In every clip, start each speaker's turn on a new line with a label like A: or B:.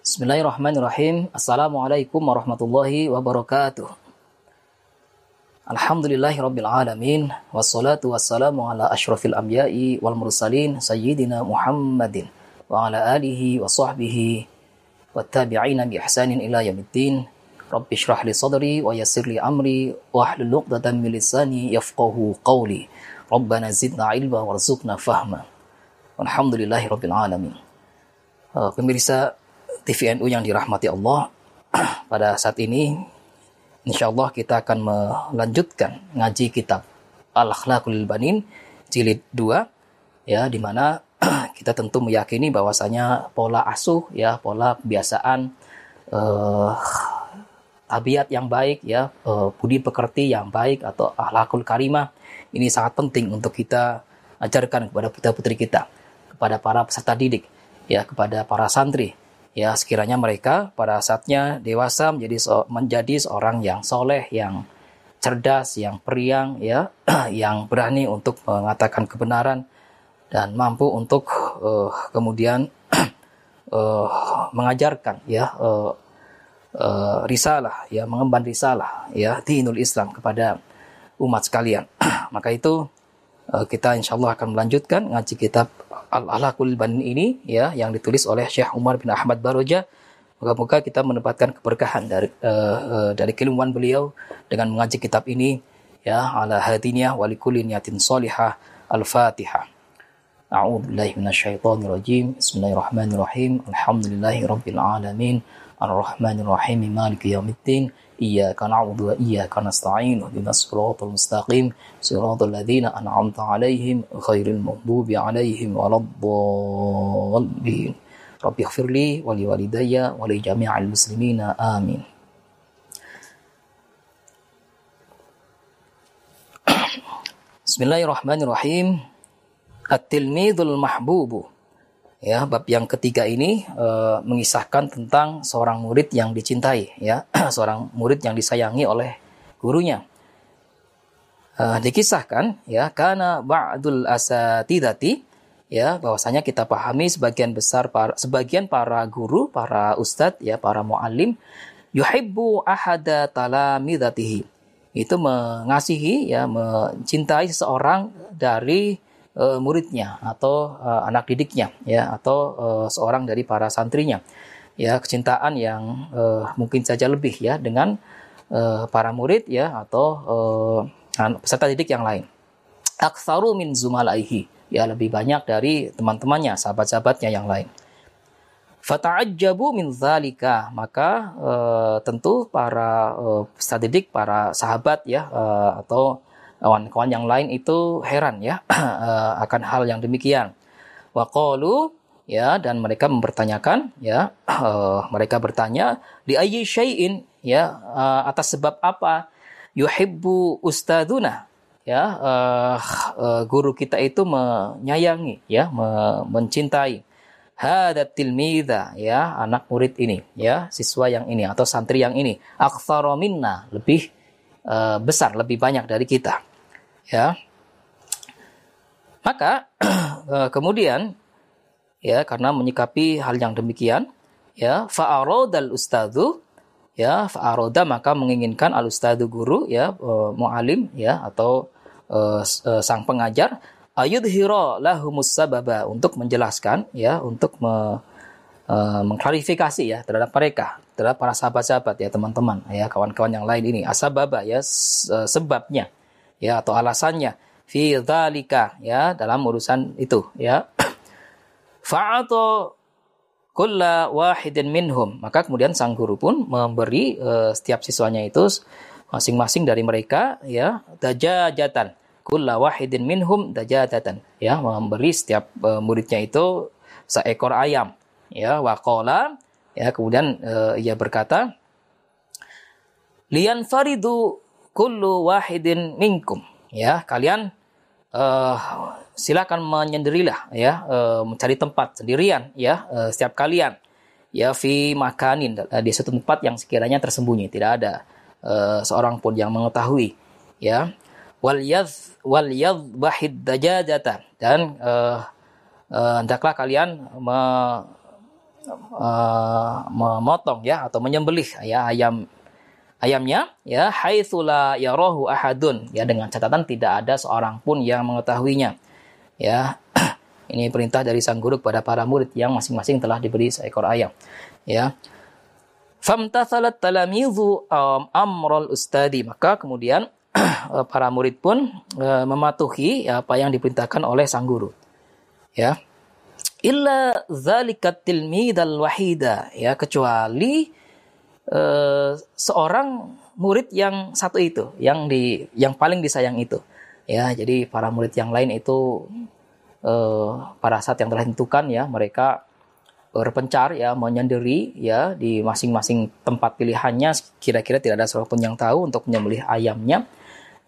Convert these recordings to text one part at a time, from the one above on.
A: Bismillahirrahmanirrahim. Assalamualaikum warahmatullahi wabarakatuh. Alhamdulillahi rabbil alamin. Wassalatu wassalamu ala ashrafil anbiya'i wal mursalin sayyidina Muhammadin wa ala alihi wa sahbihi wa tabi'ina bi ihsanin ila yamiddin. Rabbi shrah li sadri wa yassir li amri wa hlul 'uqdatam min lisani yafqahu qawli. Rabbana zidna ilma warzuqna fahma. Alhamdulillahi rabbil alamin. Uh, pemirsa TVNU yang dirahmati Allah, pada saat ini insya Allah kita akan melanjutkan ngaji kitab Al-Akhlaqul Banin jilid 2 ya di mana kita tentu meyakini bahwasanya pola asuh ya pola kebiasaan eh, tabiat yang baik ya eh, budi pekerti yang baik atau akhlakul karimah ini sangat penting untuk kita ajarkan kepada putra putri kita kepada para peserta didik ya kepada para santri ya sekiranya mereka pada saatnya dewasa menjadi menjadi seorang yang soleh yang cerdas yang periang ya yang berani untuk mengatakan kebenaran dan mampu untuk uh, kemudian uh, mengajarkan ya uh, uh, risalah ya mengemban risalah ya dinul Islam kepada umat sekalian. Maka itu uh, kita insya Allah akan melanjutkan ngaji kitab Al-Alaqul Banin ini ya yang ditulis oleh Syekh Umar bin Ahmad Baroja. Moga-moga kita mendapatkan keberkahan dari uh, uh, dari keilmuan beliau dengan mengaji kitab ini ya ala hadiniah wa niyatin salihah. Al-Fatihah. A'udzu billahi minasyaitonir rajim. Bismillahirrahmanirrahim. Alhamdulillahi rabbil alamin. Ar-Rahmanir Rahim. Maliki yaumiddin. إياك نعبد وإياك نستعين اهدنا الصراط المستقيم. صراط الذين أنعمت عليهم غير المغضوب عليهم ولا الضالين. رب اغفر لي ولوالدي ولجميع المسلمين آمين. بسم الله الرحمن الرحيم. التلميذ المحبوب. Ya, bab yang ketiga ini e, mengisahkan tentang seorang murid yang dicintai, ya, seorang murid yang disayangi oleh gurunya. E, dikisahkan, ya, karena ba'dul asatidati, ya, bahwasanya kita pahami sebagian besar para, sebagian para guru, para ustadz, ya, para muallim, yuhibbu ahada talamidatihi. Itu mengasihi, ya, mencintai seseorang dari uh, muridnya atau uh, anak didiknya ya atau uh, seorang dari para santrinya. Ya kecintaan yang uh, mungkin saja lebih ya dengan uh, para murid ya atau uh, peserta didik yang lain. Aksaru min zumalaihi. Ya lebih banyak dari teman-temannya sahabat-sahabatnya yang lain. Fata'ajjabu min zalika. Maka uh, tentu para uh, peserta didik para sahabat ya uh, atau kawan-kawan yang lain itu heran ya eh, akan hal yang demikian. Waqalu ya dan mereka mempertanyakan ya uh, mereka bertanya di ayyi syai'in? Ya uh, atas sebab apa? Yuhibbu ustaduna ya uh, uh, guru kita itu menyayangi ya me mencintai. Hadat tilmidha ya anak murid ini ya siswa yang ini atau santri yang ini. Aktsara minna lebih uh, besar lebih banyak dari kita ya. Maka eh, kemudian ya karena menyikapi hal yang demikian ya fa'aradal ustadzu ya fa'arada maka menginginkan al ustadzu guru ya uh, mualim ya atau uh, sang pengajar ayudhira lahumus sababa untuk menjelaskan ya untuk me, uh, mengklarifikasi ya terhadap mereka terhadap para sahabat-sahabat ya teman-teman ya kawan-kawan yang lain ini. Asababa ya sebabnya ya atau alasannya. Fi dzalika ya dalam urusan itu ya. Fa'ata kulla wahidin minhum. Maka kemudian sang guru pun memberi uh, setiap siswanya itu masing-masing dari mereka ya dajajatan. Kulla wahidin minhum dajajatan. Ya memberi setiap uh, muridnya itu seekor ayam. Ya waqala ya kemudian uh, ia berkata lian faridu kullu wahidin minkum. Ya kalian uh, silakan menyendirilah ya uh, mencari tempat sendirian ya uh, setiap kalian. Ya fi makanin di suatu tempat yang sekiranya tersembunyi tidak ada uh, seorang pun yang mengetahui ya. Wal yadh wal yadhbahid dajajata. Dan uh, uh, kalian me, uh, memotong ya atau menyembelih ya ayam ayamnya ya haitsula yarahu ahadun. Ya dengan catatan tidak ada seorang pun yang mengetahuinya. Ya ini perintah dari sang guru kepada para murid yang masing-masing telah diberi seekor ayam. Ya. Famtathalat talamizu um, amrul ustadi. Maka kemudian para murid pun uh, mematuhi apa yang diperintahkan oleh sang guru. Ya. Illa dzalikat tilmidal wahida. Ya kecuali uh, seorang murid yang satu itu yang di yang paling disayang itu. Ya jadi para murid yang lain itu uh, pada saat yang telah ditentukan ya mereka berpencar ya menyendiri ya di masing-masing tempat pilihannya. Kira-kira tidak ada seorang pun yang tahu untuk menyembelih ayamnya.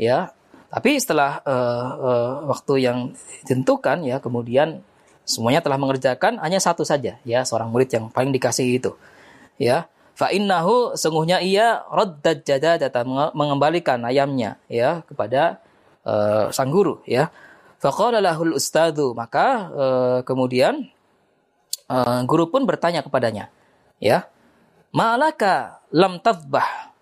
A: Ya tapi setelah uh, uh, waktu yang ditentukan ya kemudian semuanya telah mengerjakan hanya satu saja ya seorang murid yang paling dikasih itu. Ya fa innahu sungguhnya ia raddad jadadata mengembalikan ayamnya ya kepada uh, sang guru ya. Faqala lahul ustadu maka uh, kemudian uh, guru pun bertanya kepadanya ya malaka lam tadbah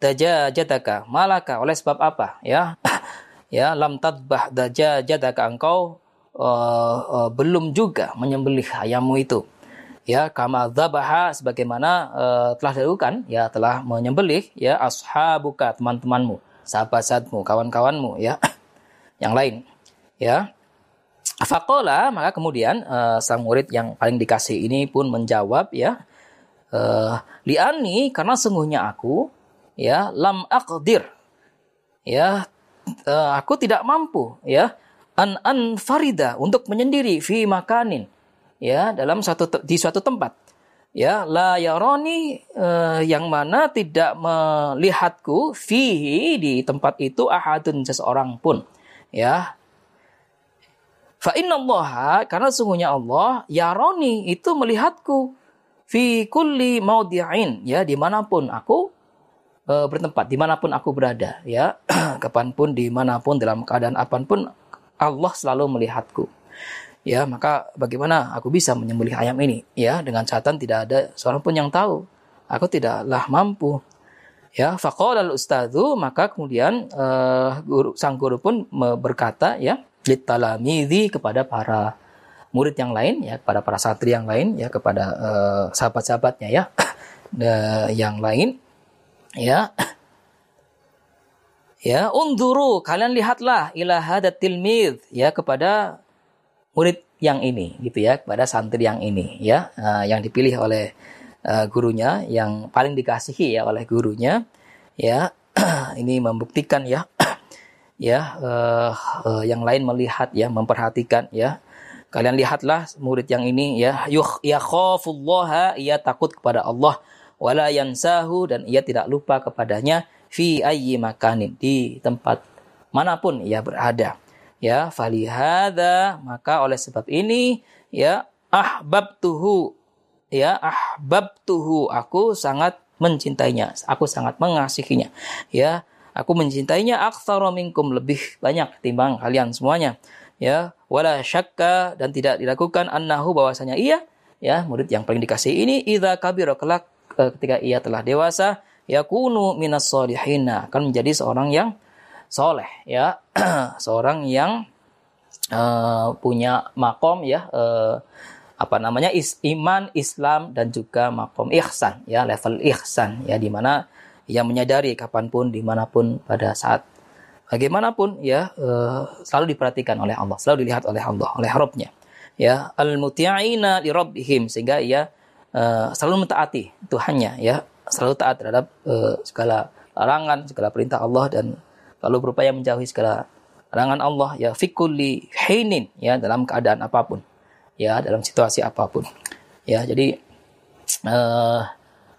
A: dajajataka? Malaka oleh sebab apa? Ya ya lam tadbah dajajataka engkau uh, uh, belum juga menyembelih ayammu itu ya kama dzabaha sebagaimana uh, telah dilakukan ya telah menyembelih ya ashabuka teman-temanmu sahabat-sahabatmu kawan-kawanmu ya yang lain ya. Fakola maka kemudian uh, sang murid yang paling dikasih ini pun menjawab ya uh, liani karena sungguhnya aku ya lam aqdir ya uh, aku tidak mampu ya an an farida untuk menyendiri fi makanin ya dalam satu di suatu tempat. Ya la yaroni uh, yang mana tidak melihatku fihi di tempat itu ahadun seseorang pun. Ya. Fa inna Allah karena sungguhnya Allah yaroni itu melihatku fi kulli maudi'in ya di mana pun aku uh, bertempat di mana pun aku berada. Ya kapan pun di mana pun dalam keadaan apa pun Allah selalu melihatku. Ya, maka bagaimana aku bisa menyembelih ayam ini? Ya, dengan catatan tidak ada seorang pun yang tahu. Aku tidaklah mampu. Ya, faqala ustadzu maka kemudian uh, guru, sang guru pun berkata ya, litalamidhi kepada para murid yang lain ya, kepada para santri yang lain ya, kepada uh, sahabat-sahabatnya ya, yang lain ya Ya, unduru, kalian lihatlah ila hadat tilmid ya kepada murid yang ini gitu ya, kepada santri yang ini ya, uh, yang dipilih oleh uh, gurunya, yang paling dikasihi ya oleh gurunya ya. ini membuktikan ya ya uh, uh, yang lain melihat ya, memperhatikan ya. Kalian lihatlah murid yang ini ya, yuh ya khafullaha, ia takut kepada Allah wala yansahu dan ia tidak lupa kepadanya fi ayyi makanin di tempat mana pun ia berada ya falihada maka oleh sebab ini ya ahbabtuhu. Ya ahbabtuhu. Aku sangat mencintainya aku sangat mengasihinya. Ya aku mencintainya aktsara minkum lebih banyak timbang kalian semuanya. Ya wala syakka dan tidak dilakukan annahu bahwasanya ia ya murid yang paling dikasih ini idza kabira kelak eh, ketika ia telah dewasa yakunu minas solihina akan menjadi seorang yang soleh ya. Seorang yang uh, punya makom ya uh, apa namanya is, iman Islam dan juga makom ihsan ya level ihsan ya di mana ia menyadari kapan pun di mana pun pada saat bagaimanapun ya uh, selalu diperhatikan oleh Allah selalu dilihat oleh Allah oleh Robnya ya. Al muti'ina li rabbihim sehingga ia uh, selalu mentaati Tuhannya ya selalu taat terhadap uh, segala larangan, segala perintah Allah dan lalu berupaya menjauhi segala larangan Allah ya fikulli hinin ya dalam keadaan apa pun ya dalam situasi apa pun. Ya jadi uh,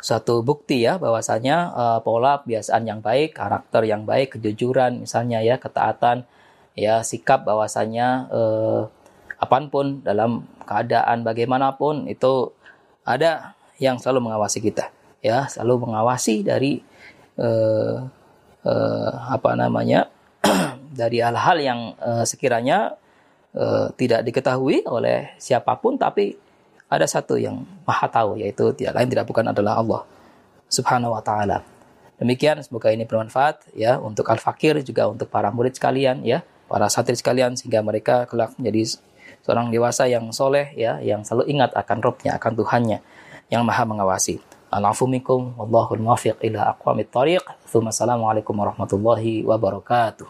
A: suatu bukti ya bahwasanya uh, pola kebiasaan yang baik karakter yang baik kejujuran misalnya ya ketaatan ya sikap bahwasanya uh, apa pun dalam keadaan bagaimanapun itu ada yang selalu mengawasi kita ya selalu mengawasi dari uh, uh, apa namanya dari hal-hal yang uh, sekiranya uh, tidak diketahui oleh siapa pun tapi ada satu yang maha tahu yaitu tidak lain tidak bukan adalah Allah Subhanahu wa taala. Demikian semoga ini bermanfaat ya untuk al-fakir juga untuk para murid sekalian ya, para santri sekalian sehingga mereka kelak menjadi seorang dewasa yang soleh ya, yang selalu ingat akan Robnya, akan Tuhannya yang maha mengawasi. Al-afu minkum wallahul muwaffiq ila aqwamit thariq. Assalamualaikum warahmatullahi wabarakatuh.